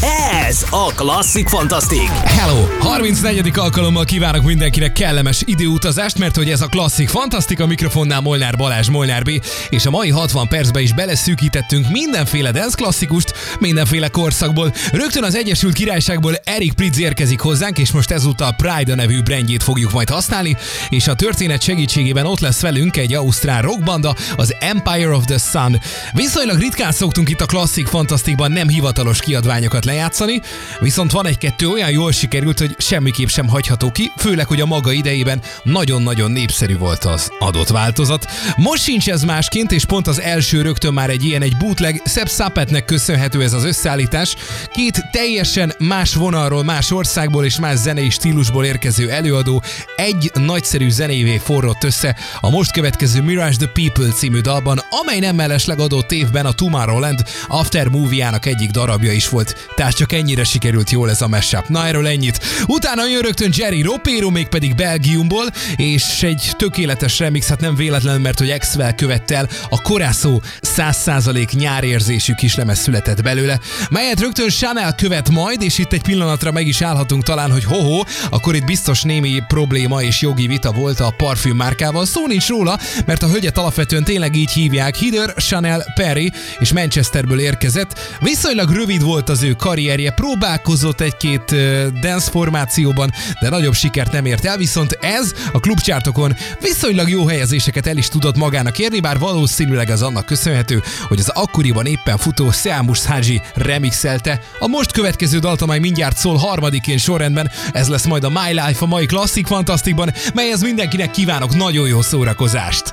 Ez a Klasszik Fantasztik. Hello! 34. alkalommal kívánok mindenkinek kellemes időutazást, mert hogy ez a klasszik fantasztika mikrofonnál Molnár Balázs, Molnár B, és a mai 60 percben is beleszűkítettünk mindenféle dance klasszikust, mindenféle korszakból. Rögtön az Egyesült Királyságból Erik Pritz érkezik hozzánk, és most ezúttal Pride nevű brandjét fogjuk majd használni, és a történet segítségében ott lesz velünk egy ausztrál rockbanda, az Empire of the Sun. Viszonylag ritkán szoktunk itt a klasszik fantasztikban nem hivatalos kiadványokat lejátszani, viszont van egy-kettő olyan jól sikerült, hogy semmiképp sem hagyható ki, főleg, hogy a maga idejében nagyon-nagyon népszerű volt az adott változat. Most sincs ez másként, és pont az első rögtön már egy ilyen, egy bootleg, Szebb Szapetnek köszönhető ez az összeállítás. Két teljesen más vonalról, más országból és más zenei stílusból érkező előadó egy nagyszerű zenévé forrott össze a most következő Mirage the People című dalban, amely nem mellesleg adott évben a Tomorrowland After Movie-ának egyik darabja is volt. Tehát csak ennyire sikerült jól ez a mashup. Na erről ennyit. Utána jön rögtön Jerry Ropero, mégpedig Belgiumból, és egy tökéletes remix, hát nem véletlen, mert hogy Exvel követte el a korászó 100% nyárérzésű kislemez született belőle, melyet rögtön Chanel követ majd, és itt egy pillanatra meg is állhatunk talán, hogy hoho, akkor itt biztos némi probléma és jogi vita volt a parfüm márkával. Szó nincs róla, mert a hölgyet alapvetően tényleg így hívják, Heather Chanel Perry, és Manchesterből érkezett. Viszonylag rövid volt az ő karrierje, próbálkozott egy-két dance formációban, de nagyobb sikert nem ért el, viszont ez a klubcsártokon viszonylag jó helyezéseket el is tudott magának érni, bár valószínűleg az annak köszönhető, hogy az akkoriban éppen futó Seamus Haji remixelte. A most következő dalt, amely mindjárt szól harmadikén sorrendben, ez lesz majd a My Life a mai klasszik fantasztikban, melyhez mindenkinek kívánok nagyon jó szórakozást!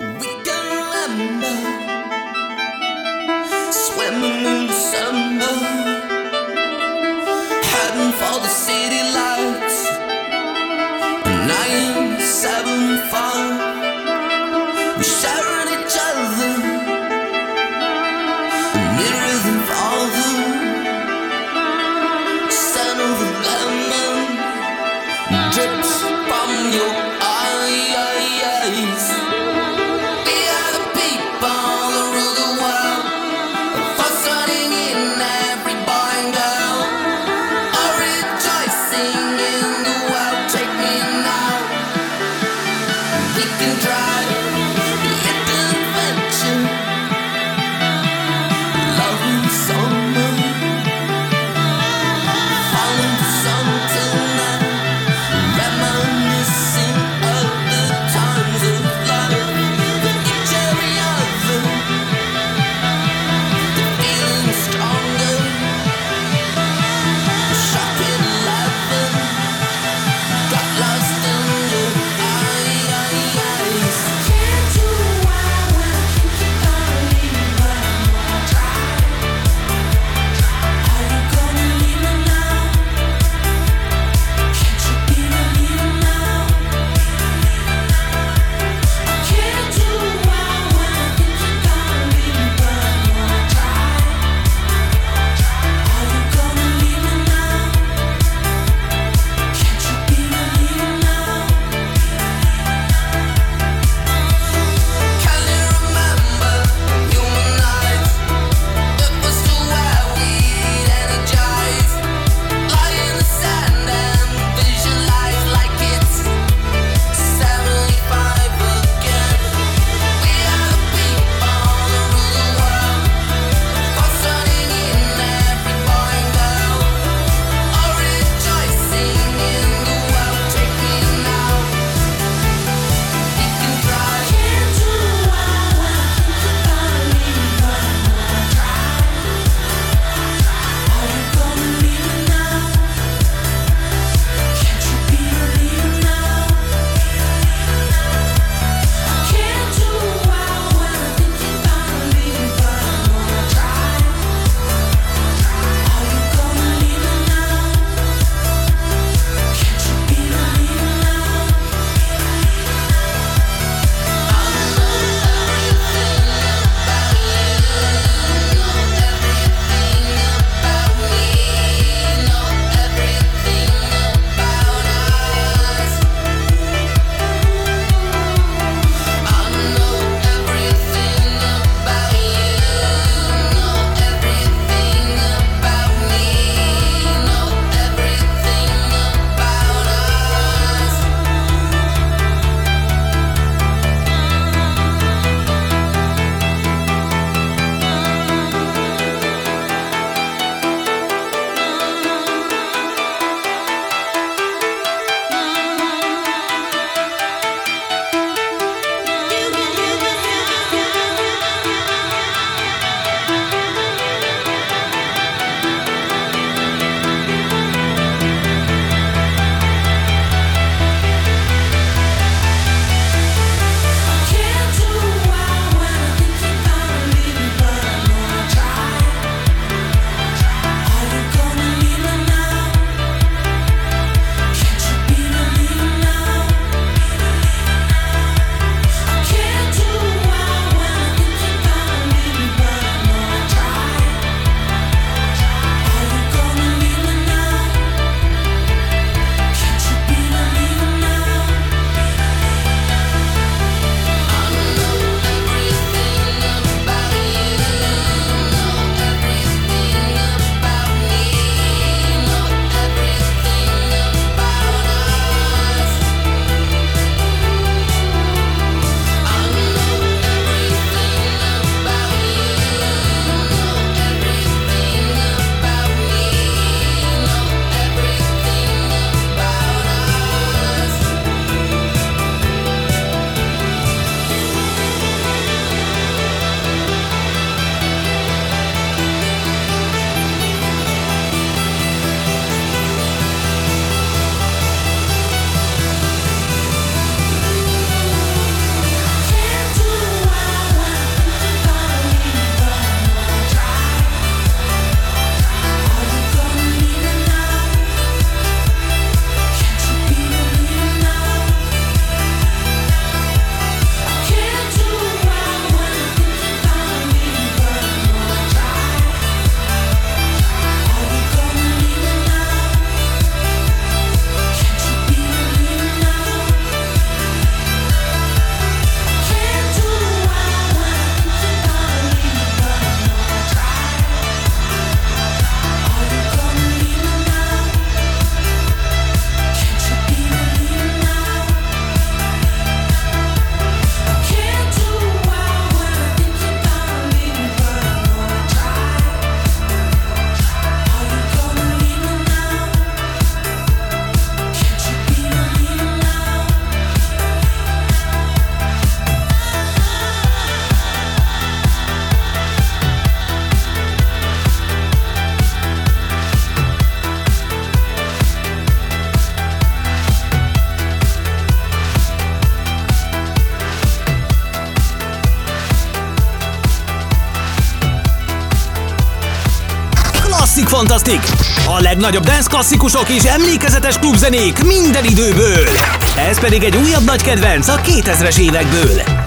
Legnagyobb dance klasszikusok és emlékezetes klubzenék minden időből! Ez pedig egy újabb nagy kedvenc a 2000-es évekből!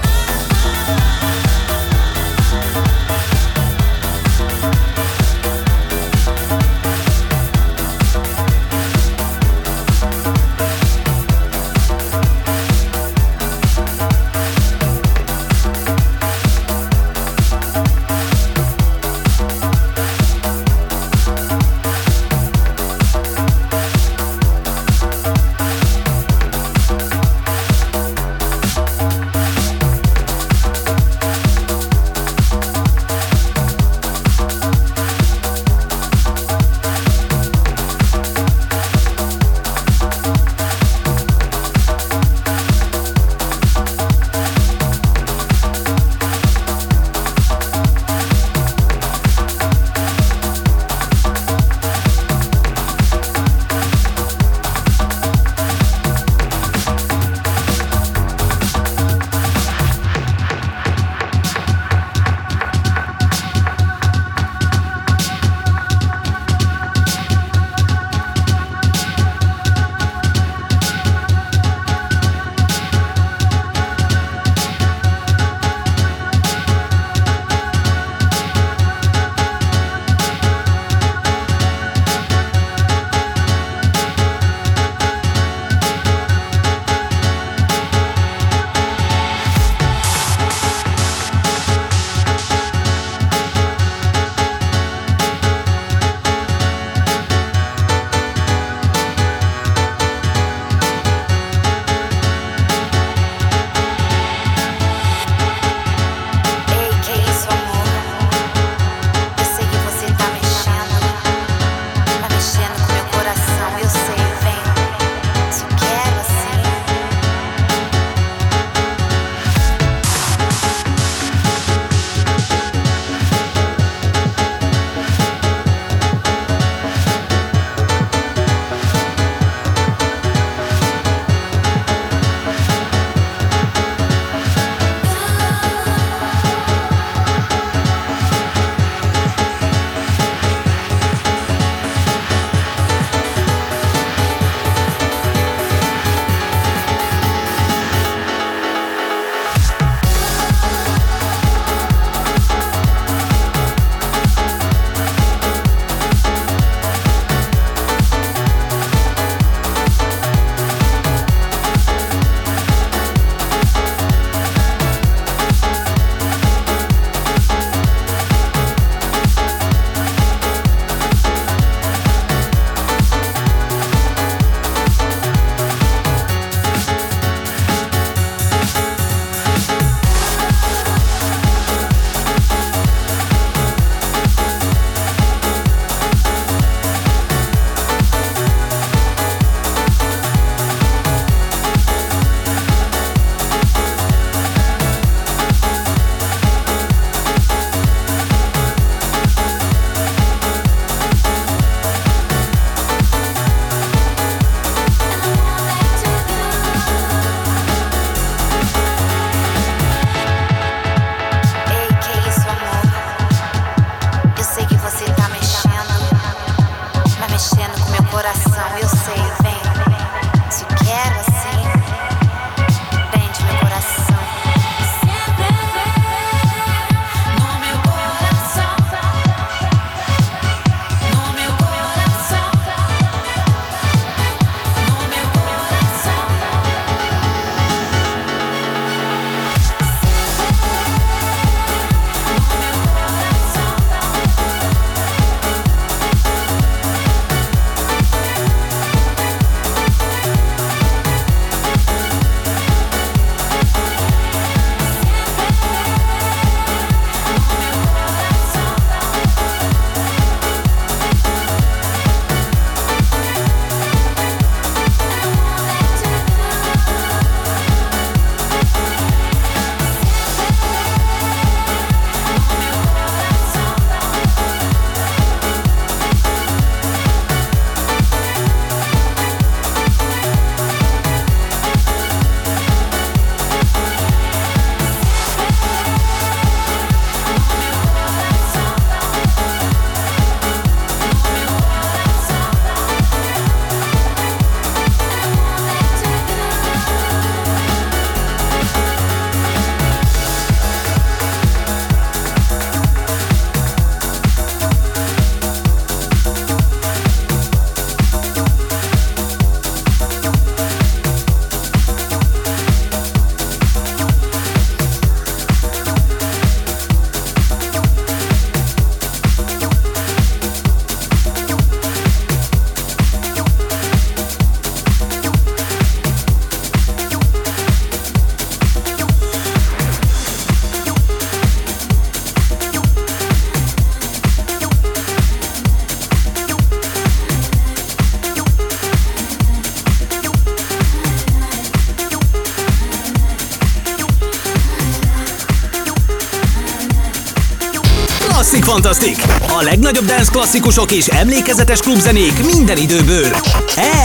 legnagyobb dance klasszikusok és emlékezetes klubzenék minden időből.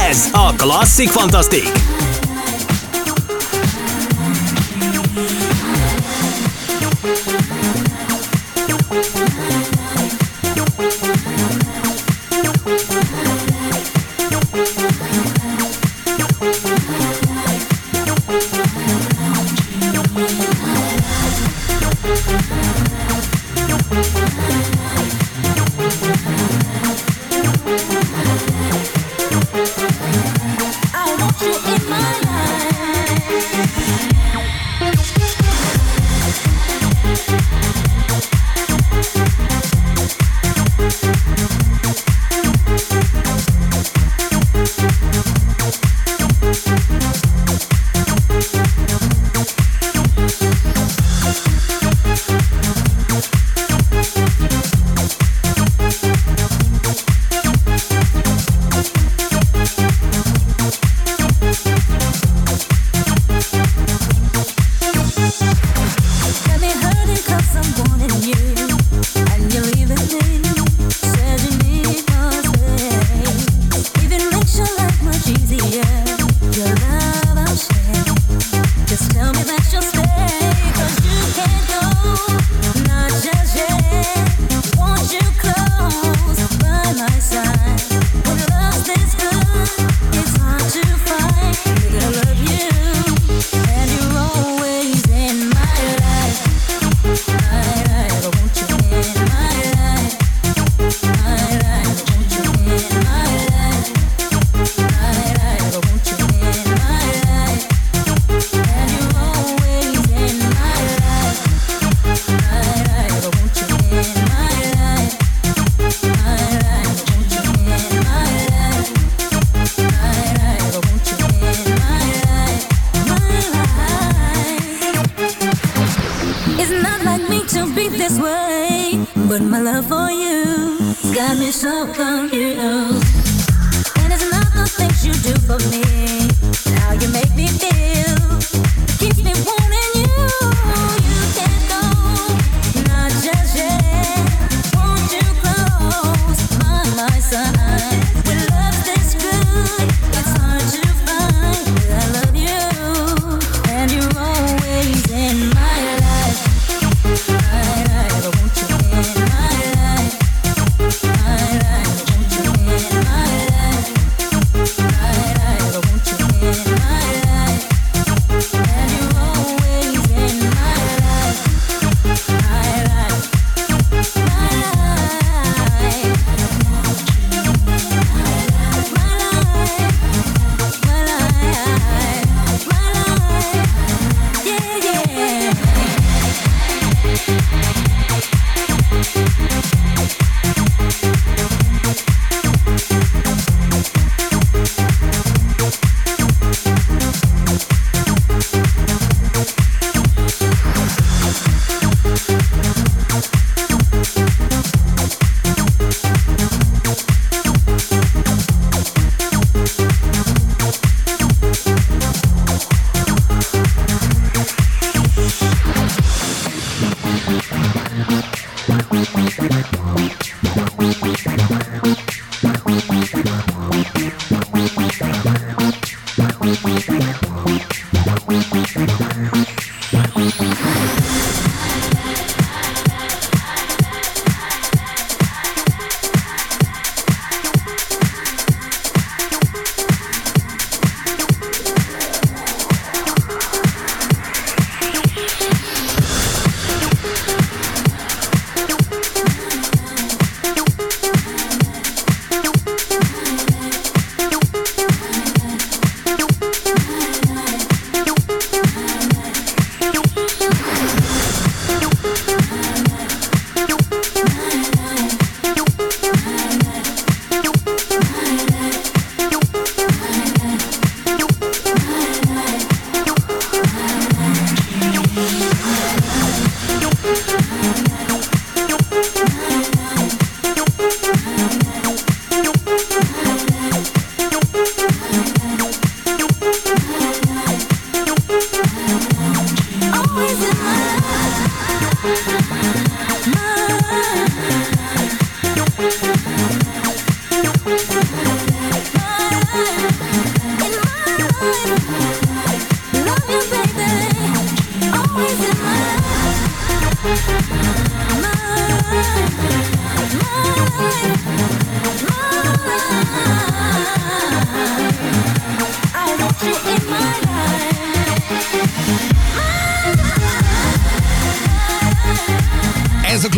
Ez a Klasszik Fantasztik!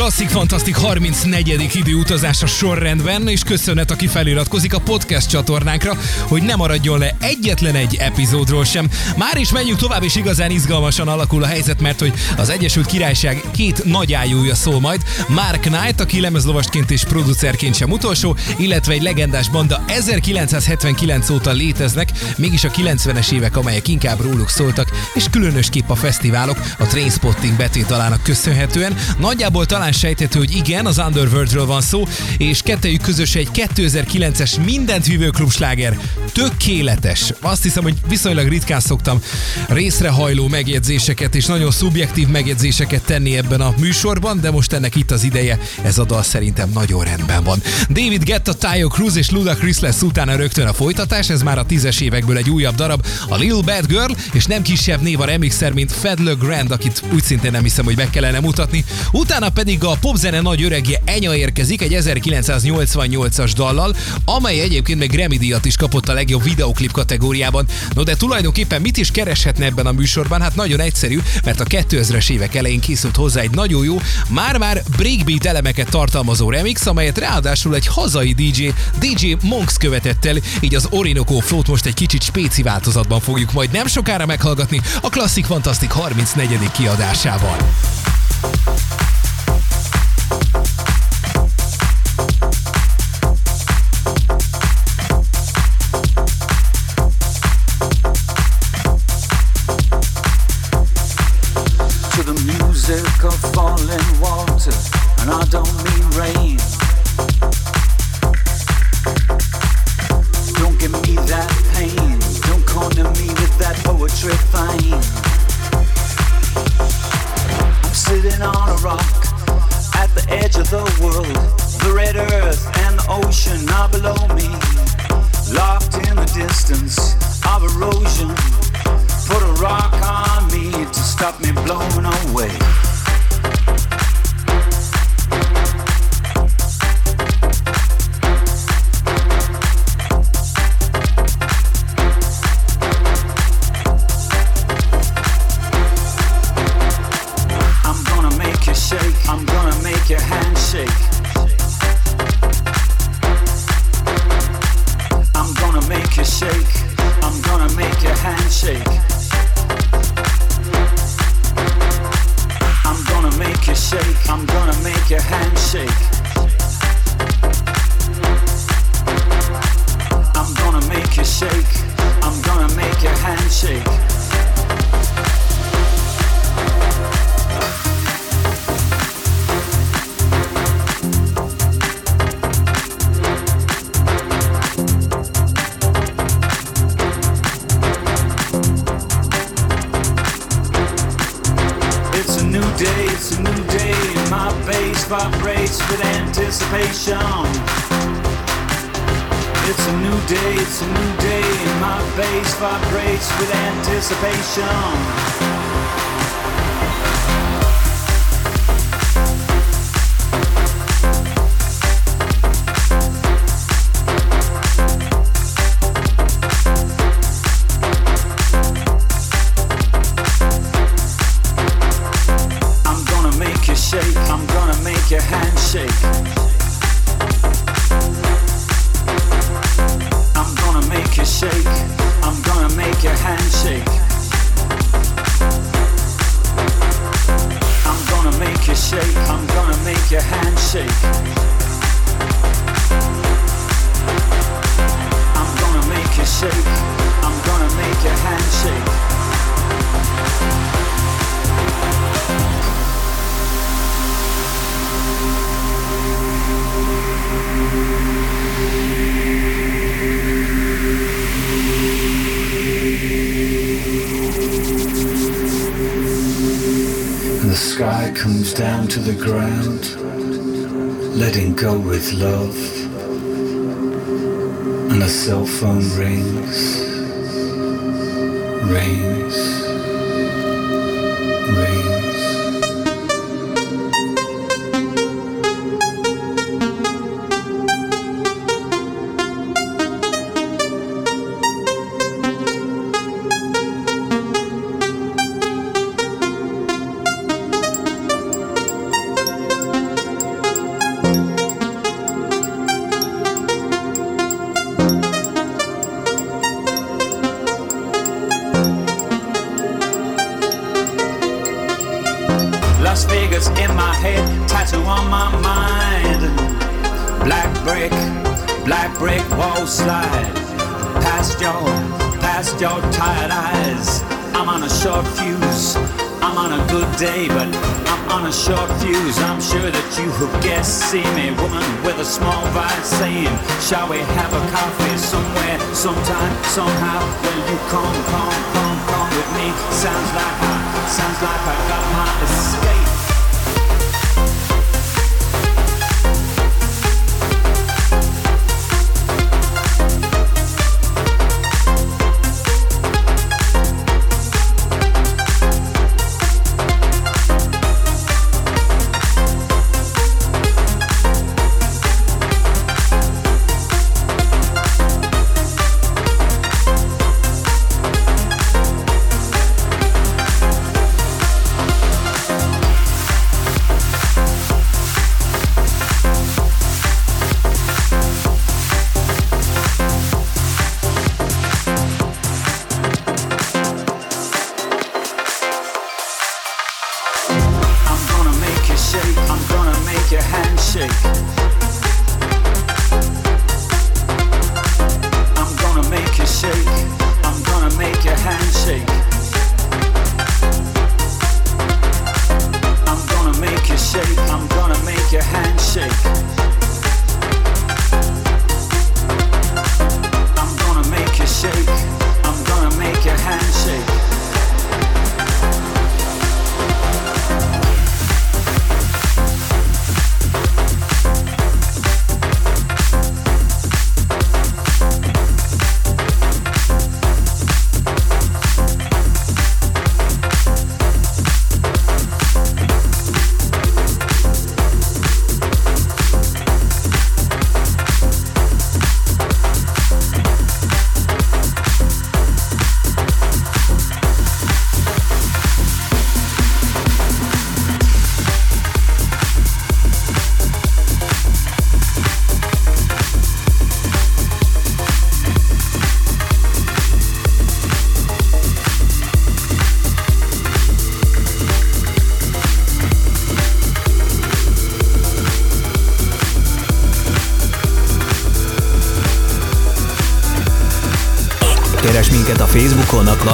Klasszik Fantasztik 34. időutazás a sorrendben, és köszönet, aki feliratkozik a podcast csatornánkra, hogy ne maradjon le egyetlen egy epizódról sem. Már is menjünk tovább, és igazán izgalmasan alakul a helyzet, mert hogy az Egyesült Királyság két nagy ájúja szól majd. Mark Knight, aki lemezlovasként és producerként sem utolsó, illetve egy legendás banda 1979 óta léteznek, mégis a 90-es évek, amelyek inkább róluk szóltak, és különösképp a fesztiválok a Trainspotting betétalának köszönhetően. Nagyjából talán sejthető, hogy igen, az Underworldről van szó, és kettejük közös egy 2009-es mindent vívő klubsláger. Tökéletes. Azt hiszem, hogy viszonylag ritkán szoktam részrehajló megjegyzéseket és nagyon szubjektív megjegyzéseket tenni ebben a műsorban, de most ennek itt az ideje, ez a dal szerintem nagyon rendben van. David Guetta, Tayo Cruz és Ludacris lesz utána rögtön a folytatás, ez már a tízes évekből egy újabb darab, a Lil Bad Girl, és nem kisebb név a remixer, mint Fedle Grand, akit úgy szintén nem hiszem, hogy meg kellene mutatni. Utána pedig a popzene nagy öregje Enya érkezik egy 1988-as dallal, amely egyébként meg Grammy díjat is kapott a legjobb videoklip kategóriában. No de tulajdonképpen mit is kereshetne ebben a műsorban? Hát nagyon egyszerű, mert a 2000-es évek elején készült hozzá egy nagyon jó, már-már breakbeat elemeket tartalmazó remix, amelyet ráadásul egy hazai DJ, DJ Monks követett el, így az Orinoco Float most egy kicsit spéci változatban fogjuk majd nem sokára meghallgatni a Klasszik Fantasztik 34. kiadásával. World. The red earth and the ocean are below me, locked in the distance of erosion. Put a rock on me to stop me blowing away. I'm gonna make your hand shake. I'm gonna make you shake. I'm gonna make your hand shake. and the sky comes down to the ground, letting go with love, and a cell phone rings, rings, rings.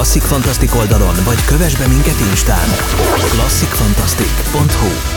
Klasszik Fantasztik oldalon, vagy kövess be minket Instán. klasszikfantasztik.hu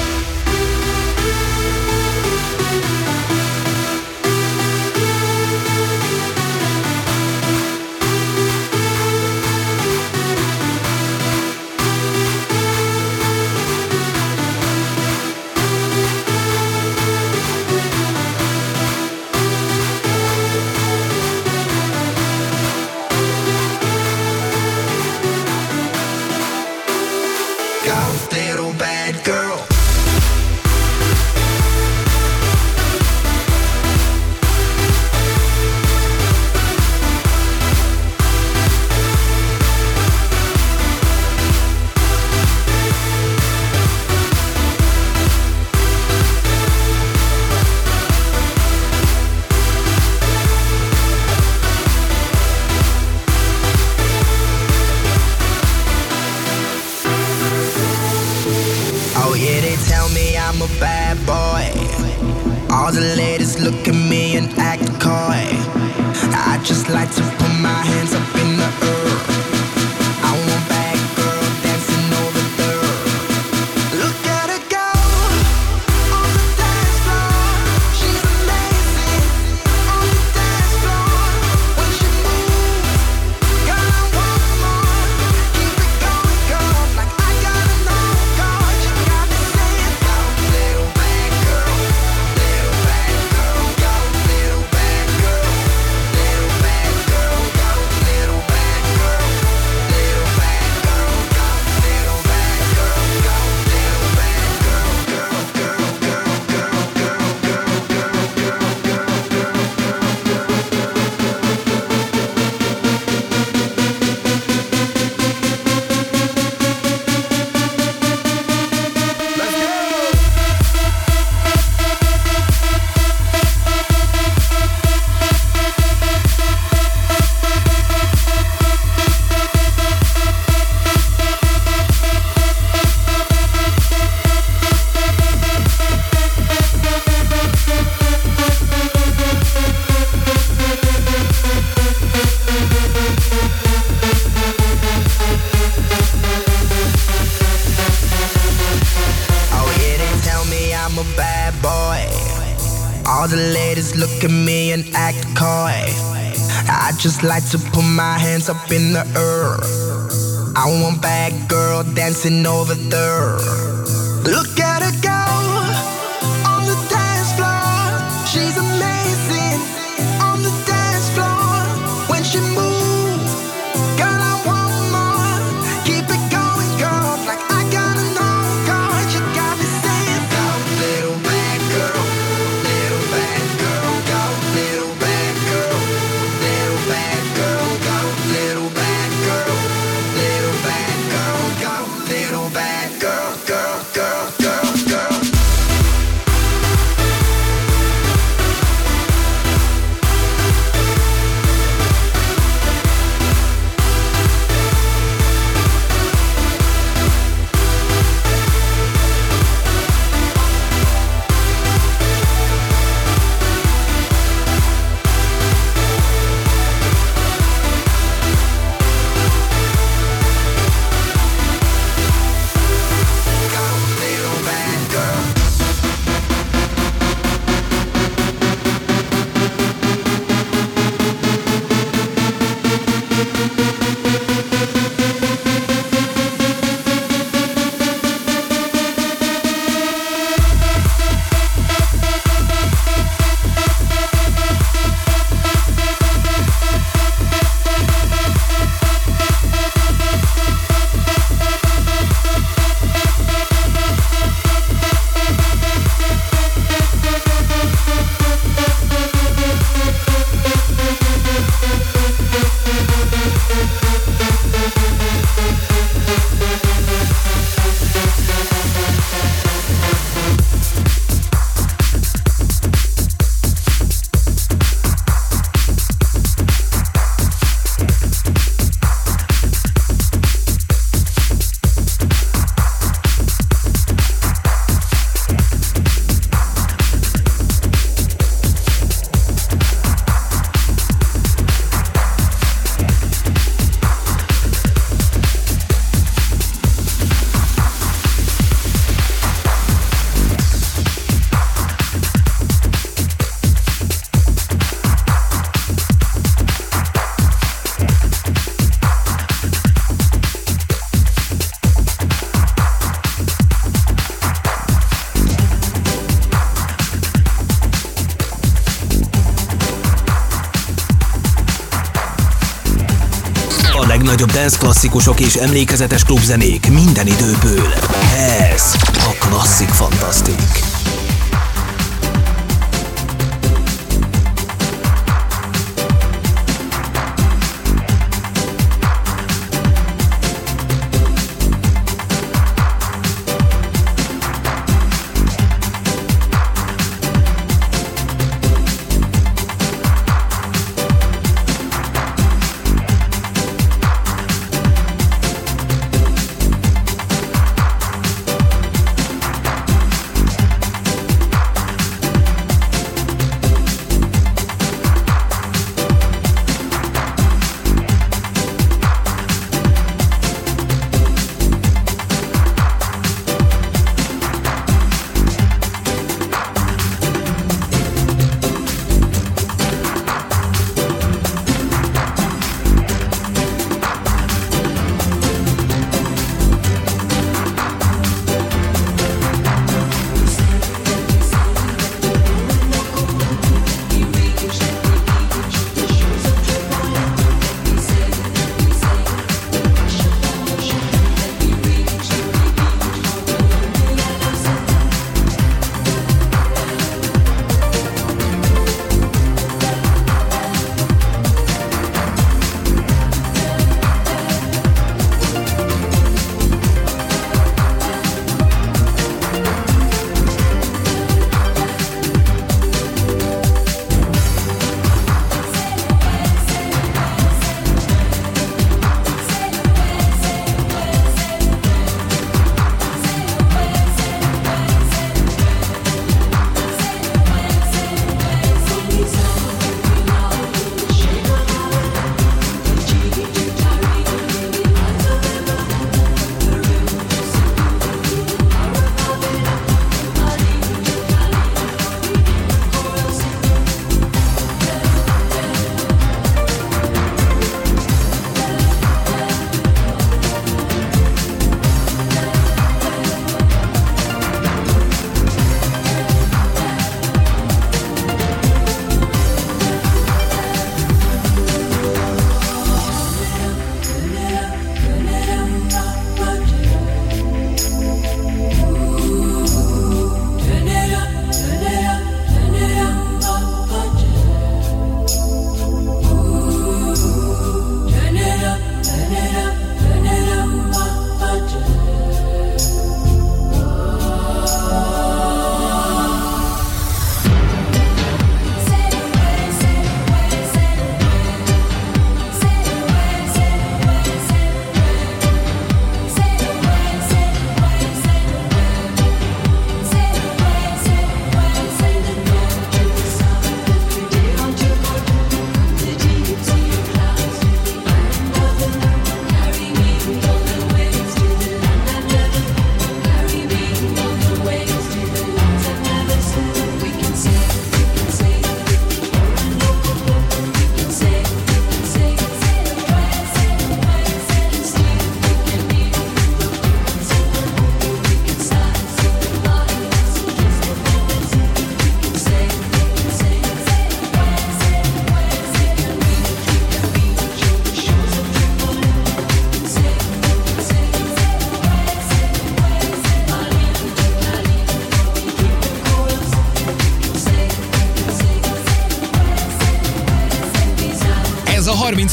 just like to put my hands up in the air. I want bad girl dancing over there. klasszikusok és emlékezetes klubzenék minden időből. Ez a Klasszik Fantasztik.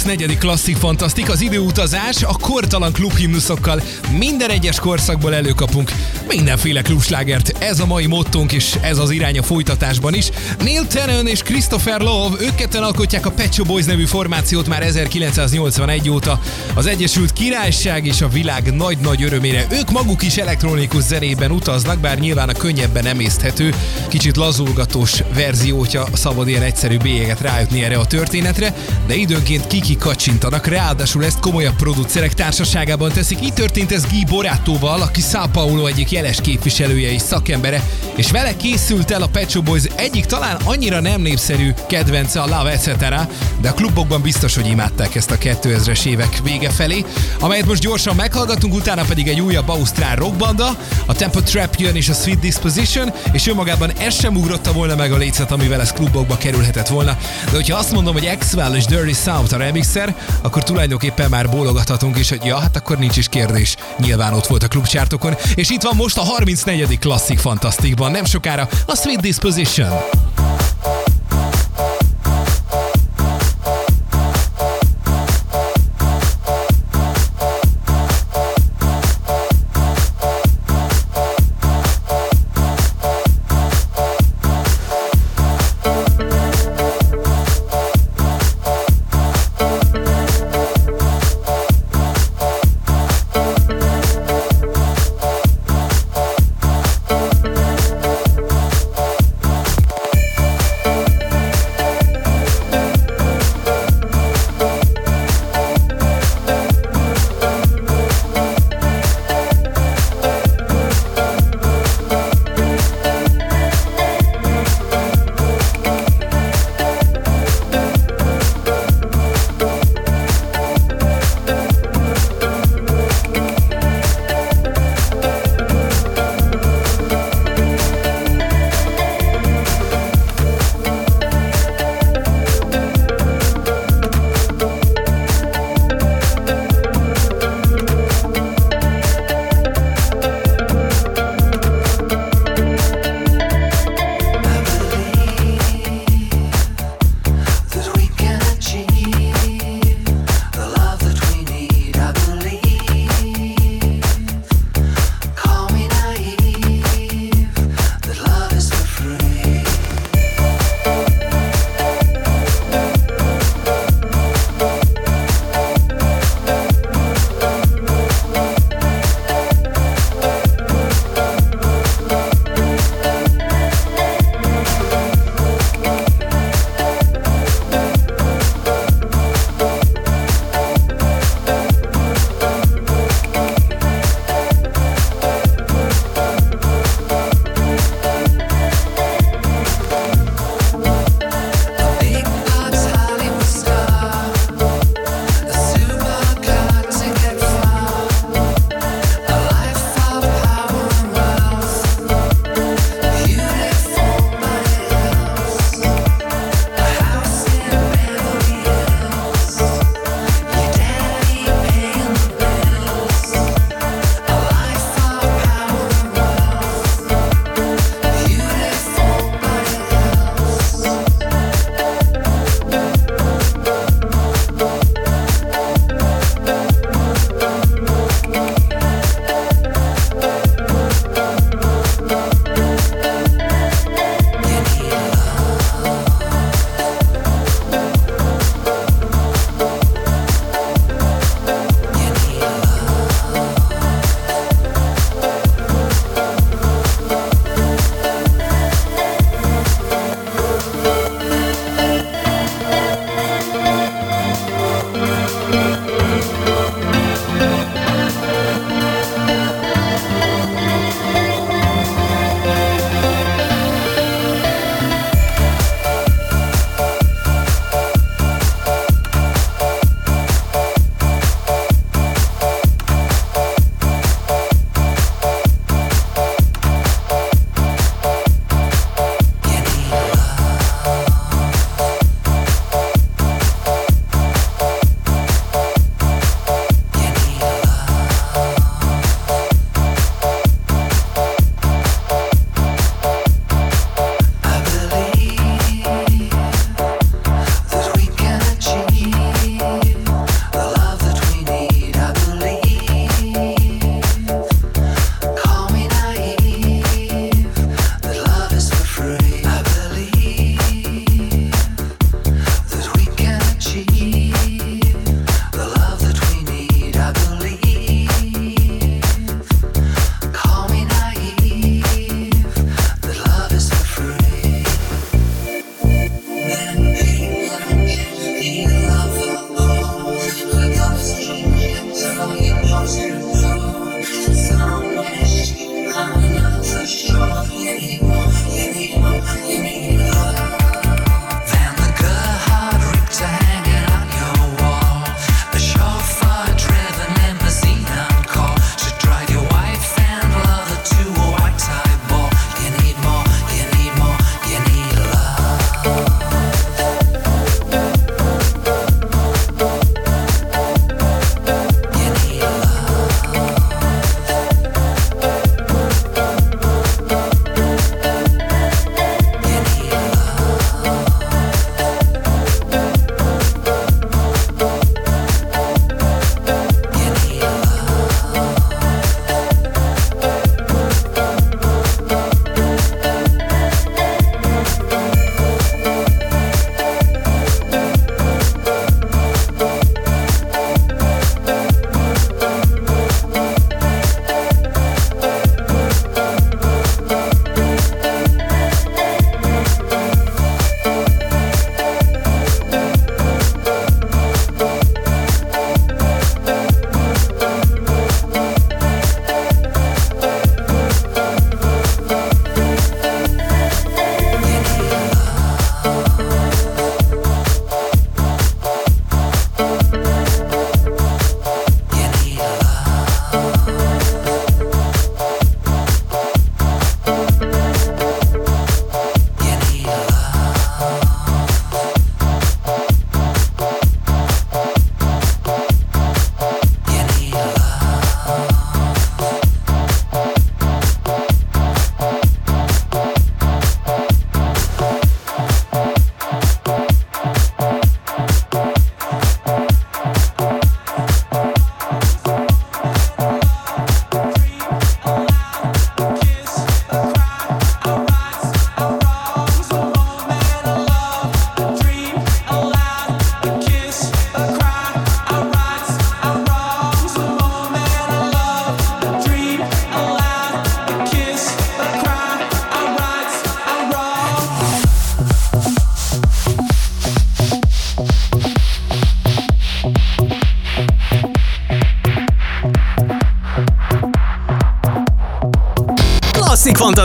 34. klasszik fantasztik, az időutazás a kortalan klubhimnuszokkal. Minden egyes korszakból előkapunk mindenféle klubslágert. Ez a mai mottónk, és ez az irány a folytatásban is. Neil Tennant és Christopher Love, ők ketten alkotják a Pet Shop Boys nevű formációt már 1981 óta. Az Egyesült Királyság és a világ nagy-nagy örömére ők maguk is elektronikus zenében utaznak, bár nyilván a könnyebben emészthető, kicsit lazulgatós verziótja szabad ilyen egyszerű bélyeget rájutni erre a történetre, de időnként kiki kacsintanak, ráadásul ezt komolyabb producerek társaságában teszik. Így történt ez Guy Borátóval, aki Paulo egyik jeles képviselője és szakembere, és vele készült el a Pet Boys egyik talán annyira nem népszerű kedvence a Love Etc., de a klubokban biztos, hogy imádták ezt a 2000-es évek vége felé, amelyet most gyorsan meghallgatunk, utána pedig egy újabb ausztrál rockbanda, a Tempo Trap jön és a Sweet Disposition, és önmagában ez sem ugrotta volna meg a lécet, amivel ez klubokba kerülhetett volna. De hogyha azt mondom, hogy Axwell és Dirty South a remixer, akkor tulajdonképpen már bólogathatunk is, hogy ja, hát akkor nincs is kérdés. Nyilván ott volt a klubcsártokon, és itt van most a 34. klasszik fantasztikban, nem sokára a Sweet Disposition.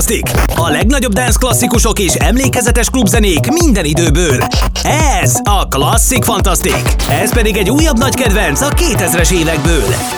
Fantasztik! A legnagyobb dance klasszikusok és emlékezetes klubzenék minden időből. Ez a Klasszik Fantasztik! Ez pedig egy újabb nagy kedvenc a 2000-es évekből.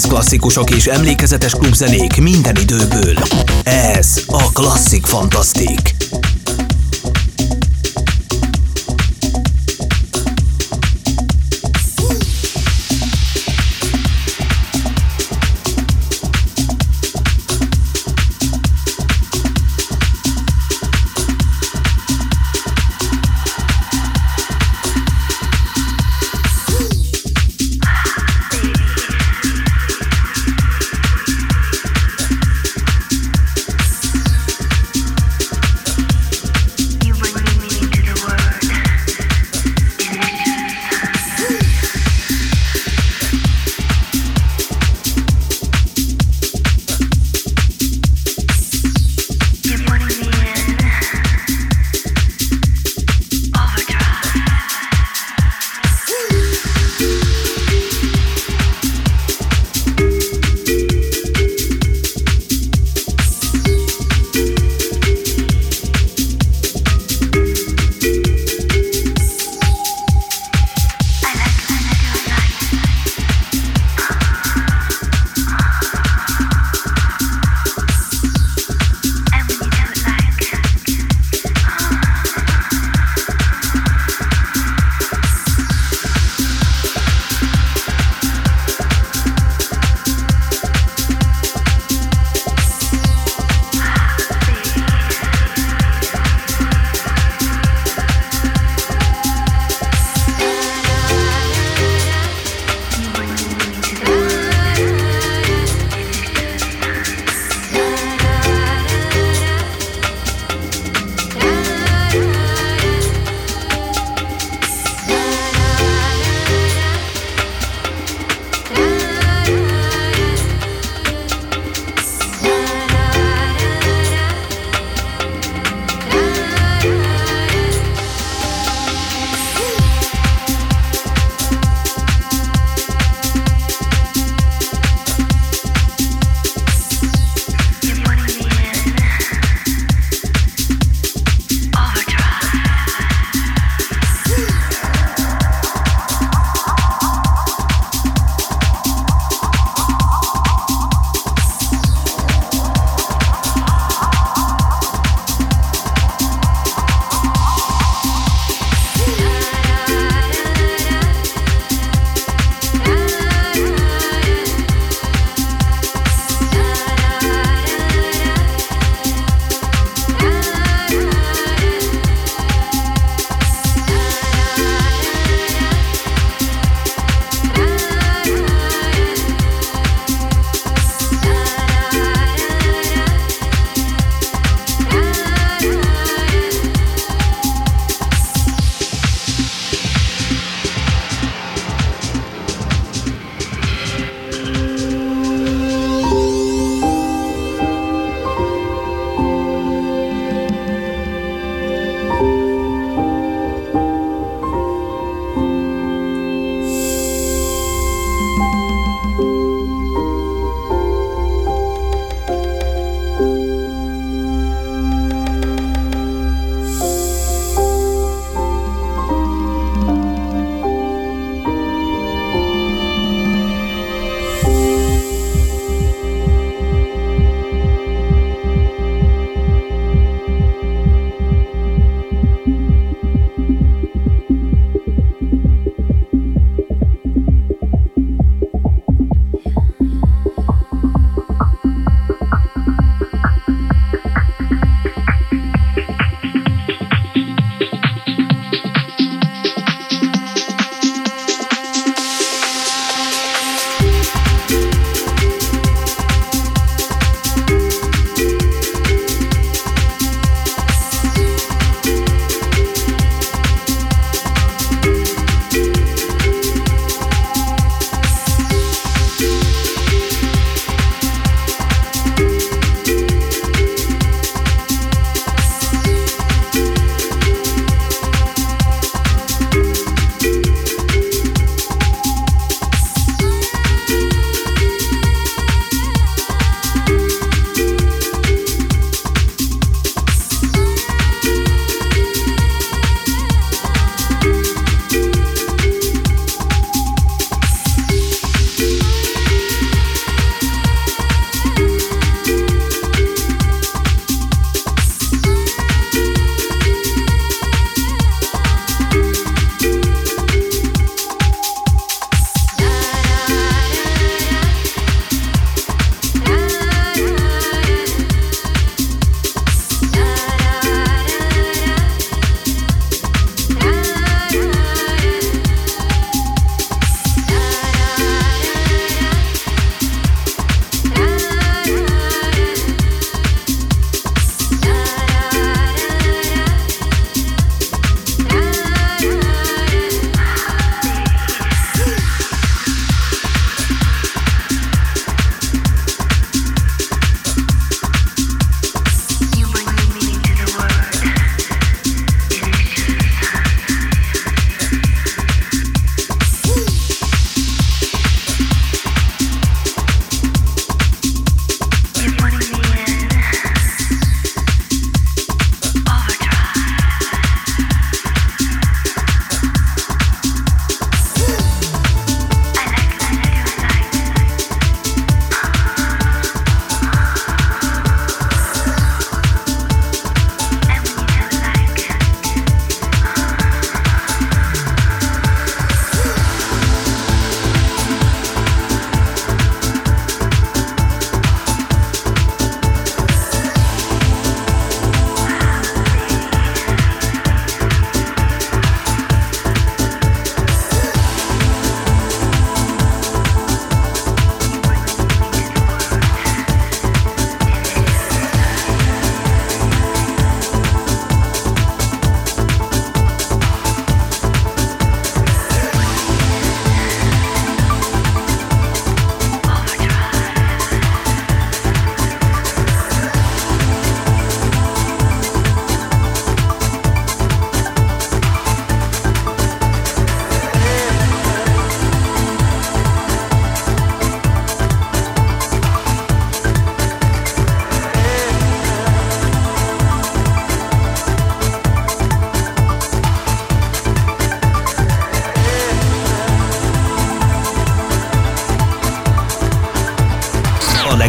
Dance klasszikusok és emlékezetes klubzenék minden időből. Ez a Klasszik Fantasztik.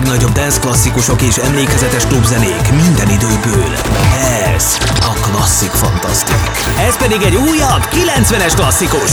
Legnagyobb dance klasszikusok és emlékezetes klubzenék minden időből. Ez a Klasszik Fantasztik. Ez pedig egy újabb 90-es klasszikus.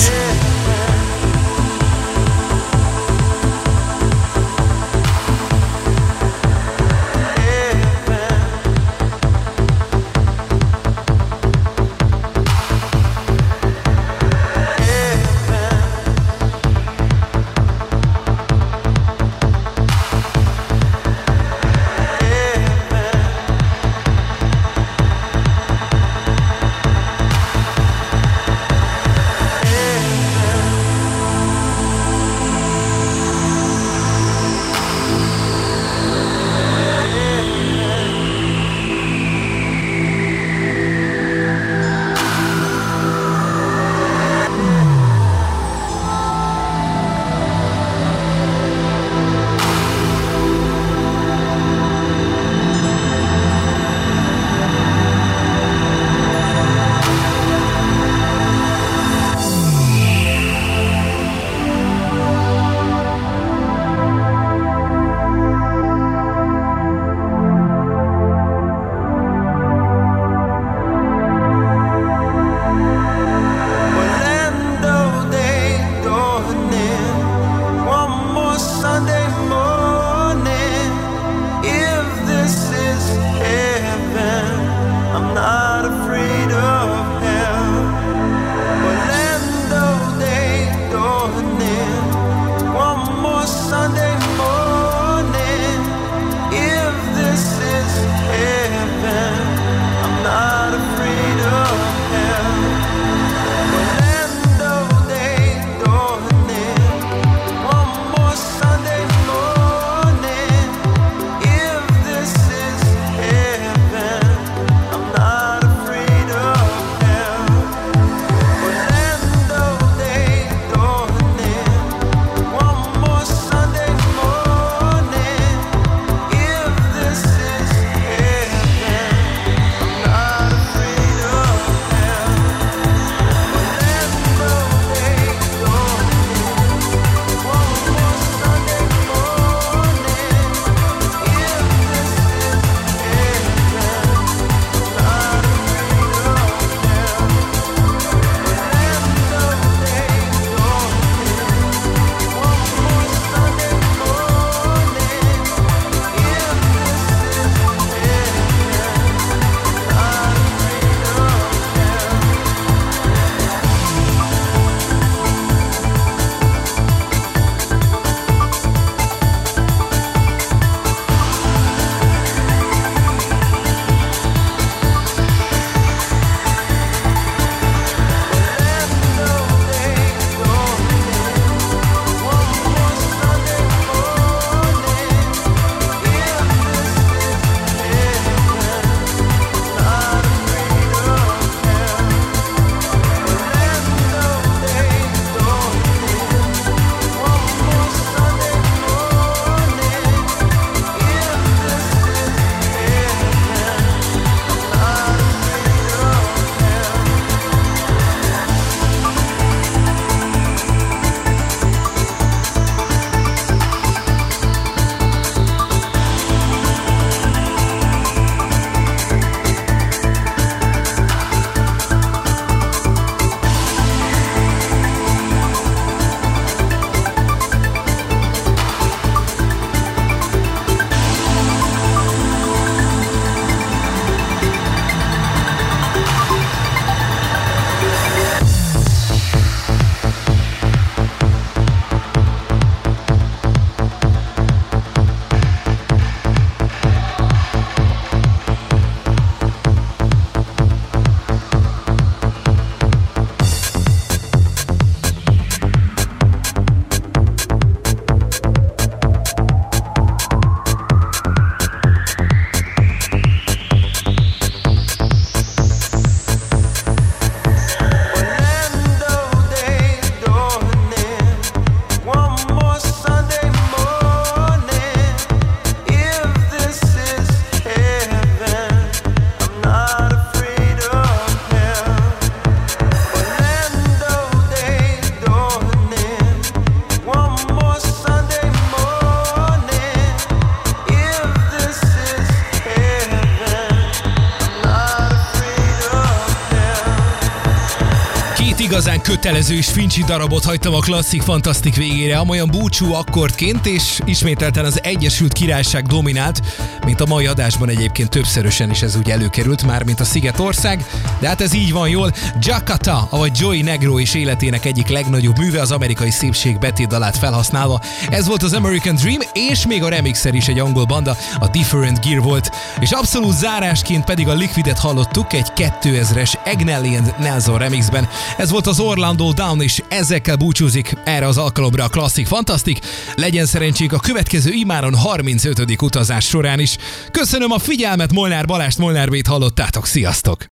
Kötelező és fincsi darabot hagytam a klasszik fantasztik végére, amolyan búcsú akkordként, és ismételten az Egyesült Királyság dominált, mint a mai adásban egyébként többszörösen is ez úgy előkerült, már mint a Szigetország, de hát ez így van jól. Jakata, avagy Joey Negro is életének egyik legnagyobb műve az amerikai szépség betétdalát felhasználva. Ez volt az American Dream, és még a remixer is egy angol banda, a Different Gear volt, és abszolút zárásként pedig a Liquidet hallottuk egy 2000-es Agnelli and Nelson remixben. Ez volt az Orlando Down, és ezekkel búcsúzik erre az alkalomra a Classic Fantastic. Legyen szerencsénk a következő imáron 35. utazás során is. Köszönöm a figyelmet, Molnár Balást, Molnár Bét hallottátok, sziasztok!